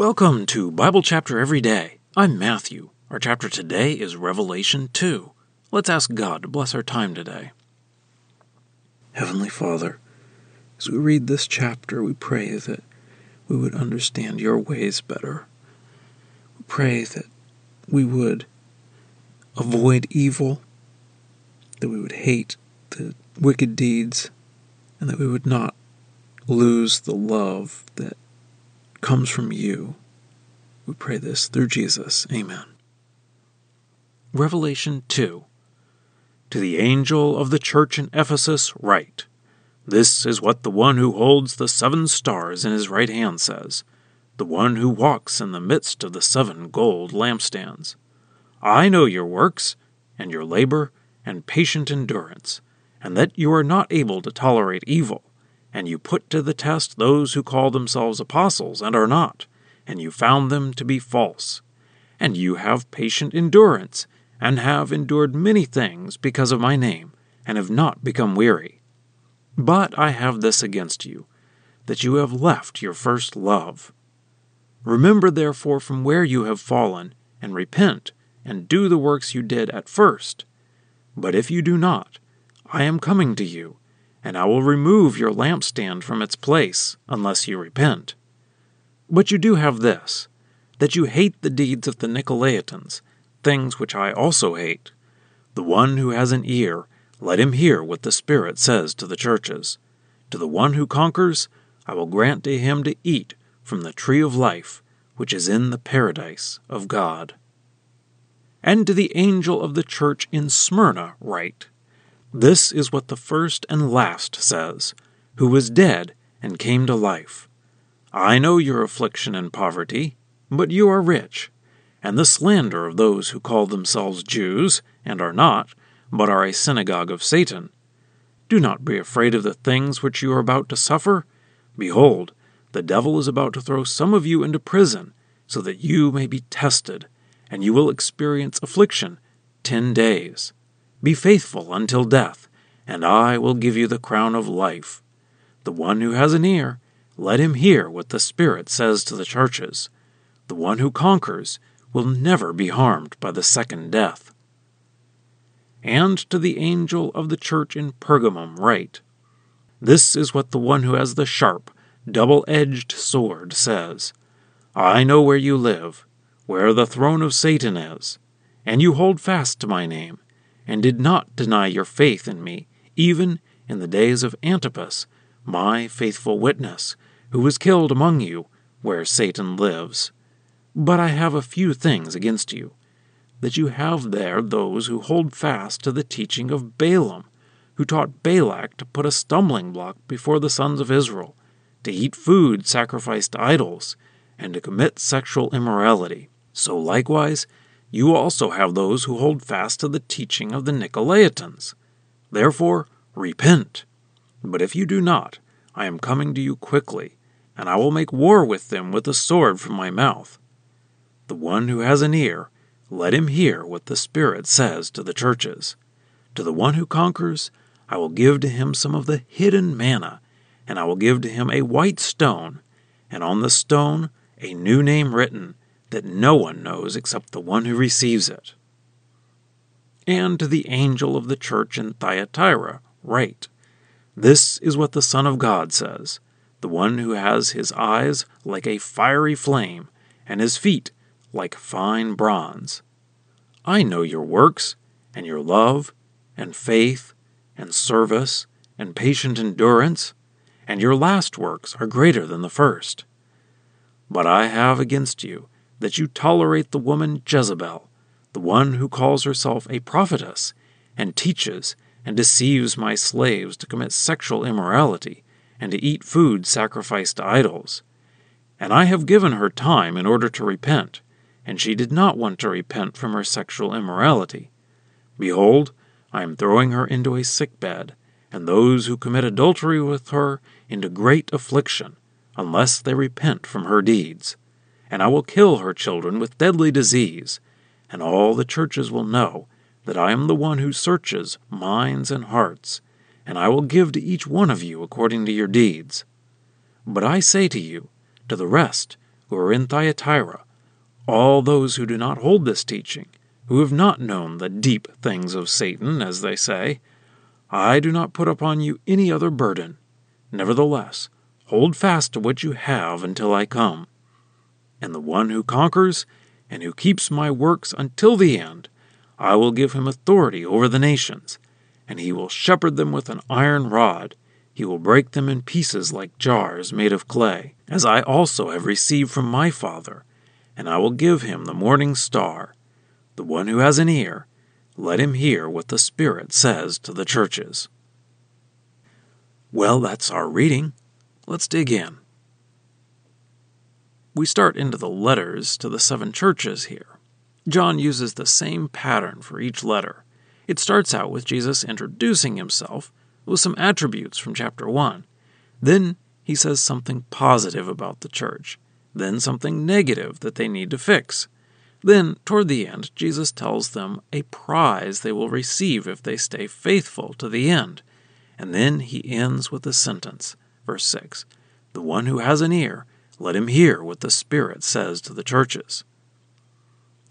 Welcome to Bible Chapter Every Day. I'm Matthew. Our chapter today is Revelation 2. Let's ask God to bless our time today. Heavenly Father, as we read this chapter, we pray that we would understand your ways better. We pray that we would avoid evil, that we would hate the wicked deeds, and that we would not lose the love that comes from you. We pray this through Jesus. Amen. Revelation 2 To the angel of the church in Ephesus, write This is what the one who holds the seven stars in his right hand says, the one who walks in the midst of the seven gold lampstands. I know your works, and your labor, and patient endurance, and that you are not able to tolerate evil and you put to the test those who call themselves apostles and are not, and you found them to be false. And you have patient endurance, and have endured many things because of my name, and have not become weary. But I have this against you, that you have left your first love. Remember therefore from where you have fallen, and repent, and do the works you did at first. But if you do not, I am coming to you and I will remove your lampstand from its place, unless you repent. But you do have this, that you hate the deeds of the Nicolaitans, things which I also hate. The one who has an ear, let him hear what the Spirit says to the churches. To the one who conquers, I will grant to him to eat from the tree of life, which is in the paradise of God. And to the angel of the church in Smyrna write, this is what the first and last says, who was dead and came to life. I know your affliction and poverty, but you are rich, and the slander of those who call themselves Jews, and are not, but are a synagogue of Satan. Do not be afraid of the things which you are about to suffer. Behold, the devil is about to throw some of you into prison, so that you may be tested, and you will experience affliction ten days. Be faithful until death, and I will give you the crown of life. The one who has an ear, let him hear what the Spirit says to the churches. The one who conquers will never be harmed by the second death. And to the angel of the church in Pergamum write This is what the one who has the sharp, double edged sword says I know where you live, where the throne of Satan is, and you hold fast to my name and did not deny your faith in me, even in the days of Antipas, my faithful witness, who was killed among you, where Satan lives. But I have a few things against you that you have there those who hold fast to the teaching of Balaam, who taught Balak to put a stumbling block before the sons of Israel, to eat food sacrificed to idols, and to commit sexual immorality. So likewise, you also have those who hold fast to the teaching of the Nicolaitans. Therefore, repent. But if you do not, I am coming to you quickly, and I will make war with them with a sword from my mouth. The one who has an ear, let him hear what the Spirit says to the churches. To the one who conquers, I will give to him some of the hidden manna, and I will give to him a white stone, and on the stone a new name written that no one knows except the one who receives it. And to the angel of the church in Thyatira, write This is what the Son of God says, the one who has his eyes like a fiery flame, and his feet like fine bronze. I know your works, and your love, and faith, and service, and patient endurance, and your last works are greater than the first. But I have against you that you tolerate the woman Jezebel, the one who calls herself a prophetess, and teaches and deceives my slaves to commit sexual immorality and to eat food sacrificed to idols. And I have given her time in order to repent, and she did not want to repent from her sexual immorality. Behold, I am throwing her into a sick bed, and those who commit adultery with her into great affliction, unless they repent from her deeds and I will kill her children with deadly disease, and all the churches will know that I am the one who searches minds and hearts, and I will give to each one of you according to your deeds. But I say to you, to the rest, who are in Thyatira, all those who do not hold this teaching, who have not known the deep things of Satan, as they say, I do not put upon you any other burden. Nevertheless, hold fast to what you have until I come. And the one who conquers and who keeps my works until the end, I will give him authority over the nations, and he will shepherd them with an iron rod. He will break them in pieces like jars made of clay, as I also have received from my Father, and I will give him the morning star. The one who has an ear, let him hear what the Spirit says to the churches. Well, that's our reading. Let's dig in. We start into the letters to the seven churches here. John uses the same pattern for each letter. It starts out with Jesus introducing himself with some attributes from chapter 1. Then he says something positive about the church, then something negative that they need to fix. Then, toward the end, Jesus tells them a prize they will receive if they stay faithful to the end. And then he ends with a sentence, verse 6 The one who has an ear, let him hear what the Spirit says to the churches.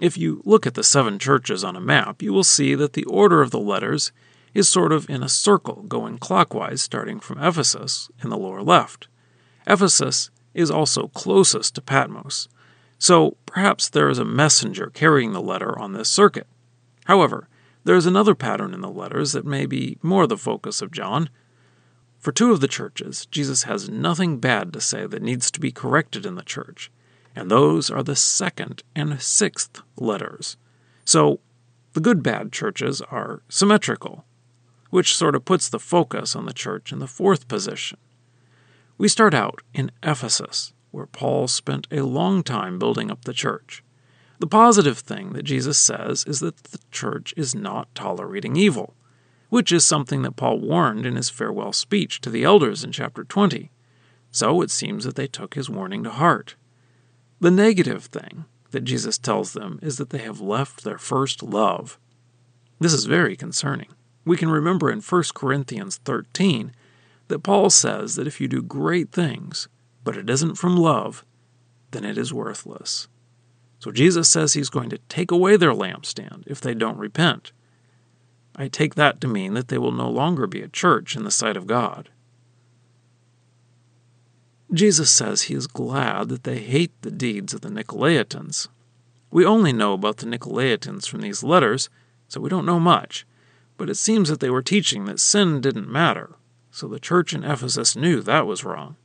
If you look at the seven churches on a map, you will see that the order of the letters is sort of in a circle going clockwise, starting from Ephesus in the lower left. Ephesus is also closest to Patmos, so perhaps there is a messenger carrying the letter on this circuit. However, there is another pattern in the letters that may be more the focus of John. For two of the churches, Jesus has nothing bad to say that needs to be corrected in the church, and those are the second and sixth letters. So the good bad churches are symmetrical, which sort of puts the focus on the church in the fourth position. We start out in Ephesus, where Paul spent a long time building up the church. The positive thing that Jesus says is that the church is not tolerating evil, which is something that Paul warned in his farewell speech to the elders in chapter 20. So it seems that they took his warning to heart. The negative thing that Jesus tells them is that they have left their first love. This is very concerning. We can remember in 1 Corinthians 13 that Paul says that if you do great things, but it isn't from love, then it is worthless. So Jesus says he's going to take away their lampstand if they don't repent. I take that to mean that they will no longer be a church in the sight of God. Jesus says he is glad that they hate the deeds of the Nicolaitans. We only know about the Nicolaitans from these letters, so we don't know much, but it seems that they were teaching that sin didn't matter, so the church in Ephesus knew that was wrong.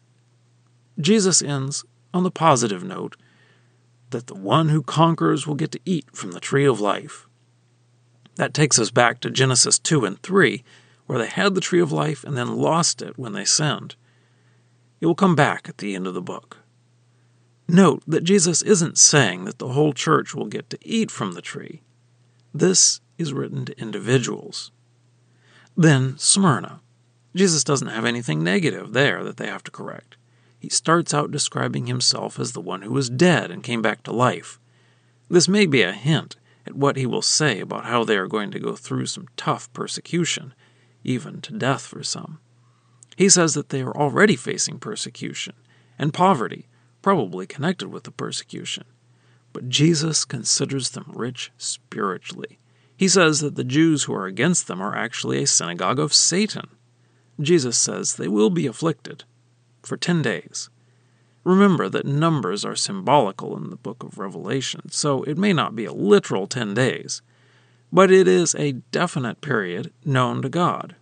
Jesus ends on the positive note that the one who conquers will get to eat from the tree of life. That takes us back to Genesis 2 and 3, where they had the tree of life and then lost it when they sinned. It will come back at the end of the book. Note that Jesus isn't saying that the whole church will get to eat from the tree. This is written to individuals. Then Smyrna. Jesus doesn't have anything negative there that they have to correct he starts out describing himself as the one who was dead and came back to life. This may be a hint at what he will say about how they are going to go through some tough persecution, even to death for some. He says that they are already facing persecution and poverty, probably connected with the persecution. But Jesus considers them rich spiritually. He says that the Jews who are against them are actually a synagogue of Satan. Jesus says they will be afflicted, for 10 days. Remember that numbers are symbolical in the book of Revelation, so it may not be a literal 10 days, but it is a definite period known to God.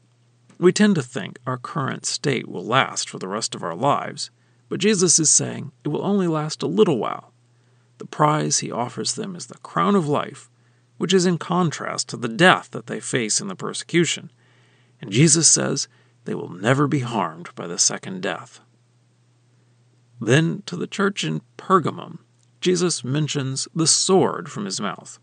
We tend to think our current state will last for the rest of our lives, but Jesus is saying it will only last a little while. The prize he offers them is the crown of life, which is in contrast to the death that they face in the persecution. And Jesus says they will never be harmed by the second death. Then to the church in Pergamum, Jesus mentions the sword from his mouth.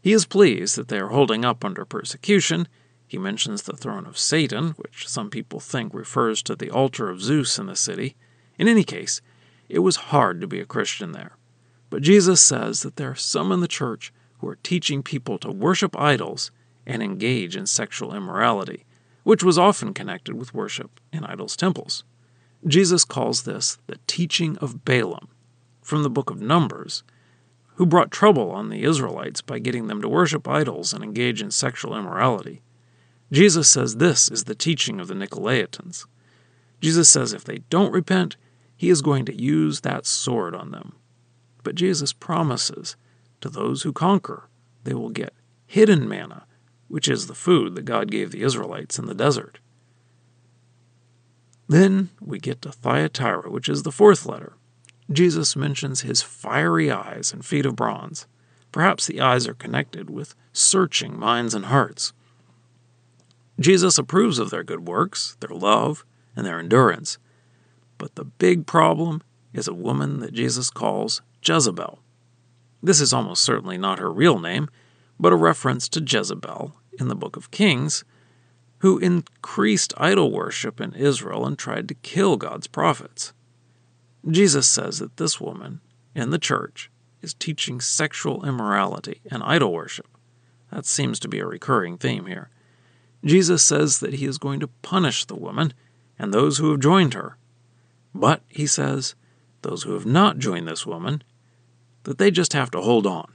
He is pleased that they are holding up under persecution. He mentions the throne of Satan, which some people think refers to the altar of Zeus in the city. In any case, it was hard to be a Christian there. But Jesus says that there are some in the church who are teaching people to worship idols and engage in sexual immorality, which was often connected with worship in idols' temples. Jesus calls this the teaching of Balaam, from the book of Numbers, who brought trouble on the Israelites by getting them to worship idols and engage in sexual immorality. Jesus says this is the teaching of the Nicolaitans. Jesus says if they don't repent, he is going to use that sword on them. But Jesus promises to those who conquer, they will get hidden manna, which is the food that God gave the Israelites in the desert. Then we get to Thyatira, which is the fourth letter. Jesus mentions his fiery eyes and feet of bronze. Perhaps the eyes are connected with searching minds and hearts. Jesus approves of their good works, their love, and their endurance. But the big problem is a woman that Jesus calls Jezebel. This is almost certainly not her real name, but a reference to Jezebel in the book of Kings, who increased idol worship in Israel and tried to kill God's prophets. Jesus says that this woman in the church is teaching sexual immorality and idol worship. That seems to be a recurring theme here. Jesus says that he is going to punish the woman and those who have joined her. But, he says, those who have not joined this woman, that they just have to hold on.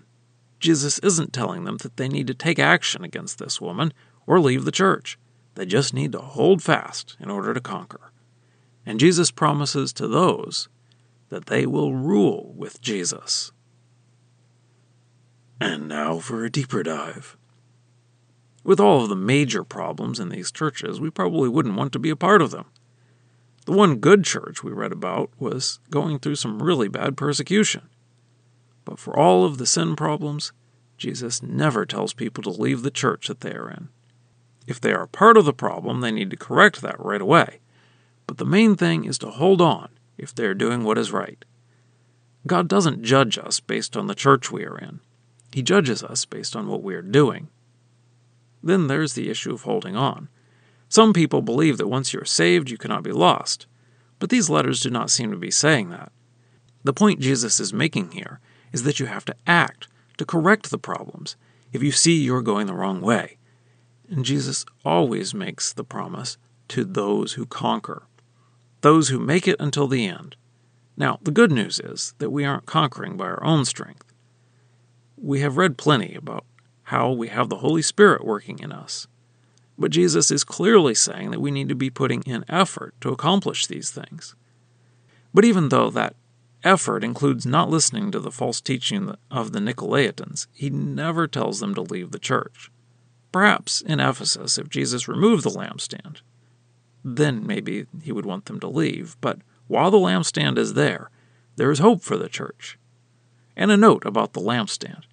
Jesus isn't telling them that they need to take action against this woman or leave the church. They just need to hold fast in order to conquer. And Jesus promises to those that they will rule with Jesus. And now for a deeper dive. With all of the major problems in these churches, we probably wouldn't want to be a part of them. The one good church we read about was going through some really bad persecution. But for all of the sin problems, Jesus never tells people to leave the church that they are in. If they are part of the problem, they need to correct that right away. But the main thing is to hold on if they are doing what is right. God doesn't judge us based on the church we are in, He judges us based on what we are doing. Then there's the issue of holding on. Some people believe that once you are saved, you cannot be lost, but these letters do not seem to be saying that. The point Jesus is making here is that you have to act to correct the problems if you see you're going the wrong way. And Jesus always makes the promise to those who conquer those who make it until the end. Now, the good news is that we aren't conquering by our own strength. We have read plenty about how we have the Holy Spirit working in us. But Jesus is clearly saying that we need to be putting in effort to accomplish these things. But even though that effort includes not listening to the false teaching of the Nicolaitans, he never tells them to leave the church. Perhaps in Ephesus, if Jesus removed the lampstand, then maybe he would want them to leave. But while the lampstand is there, there is hope for the church. And a note about the lampstand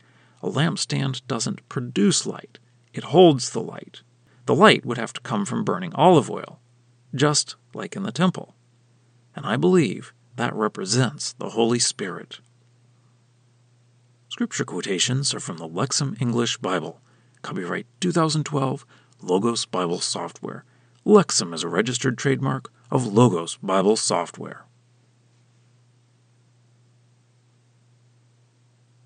a lampstand doesn't produce light, it holds the light. The light would have to come from burning olive oil, just like in the temple. And I believe that represents the Holy Spirit. Scripture quotations are from the Lexham English Bible, copyright 2012, Logos Bible Software. Lexham is a registered trademark of Logos Bible Software.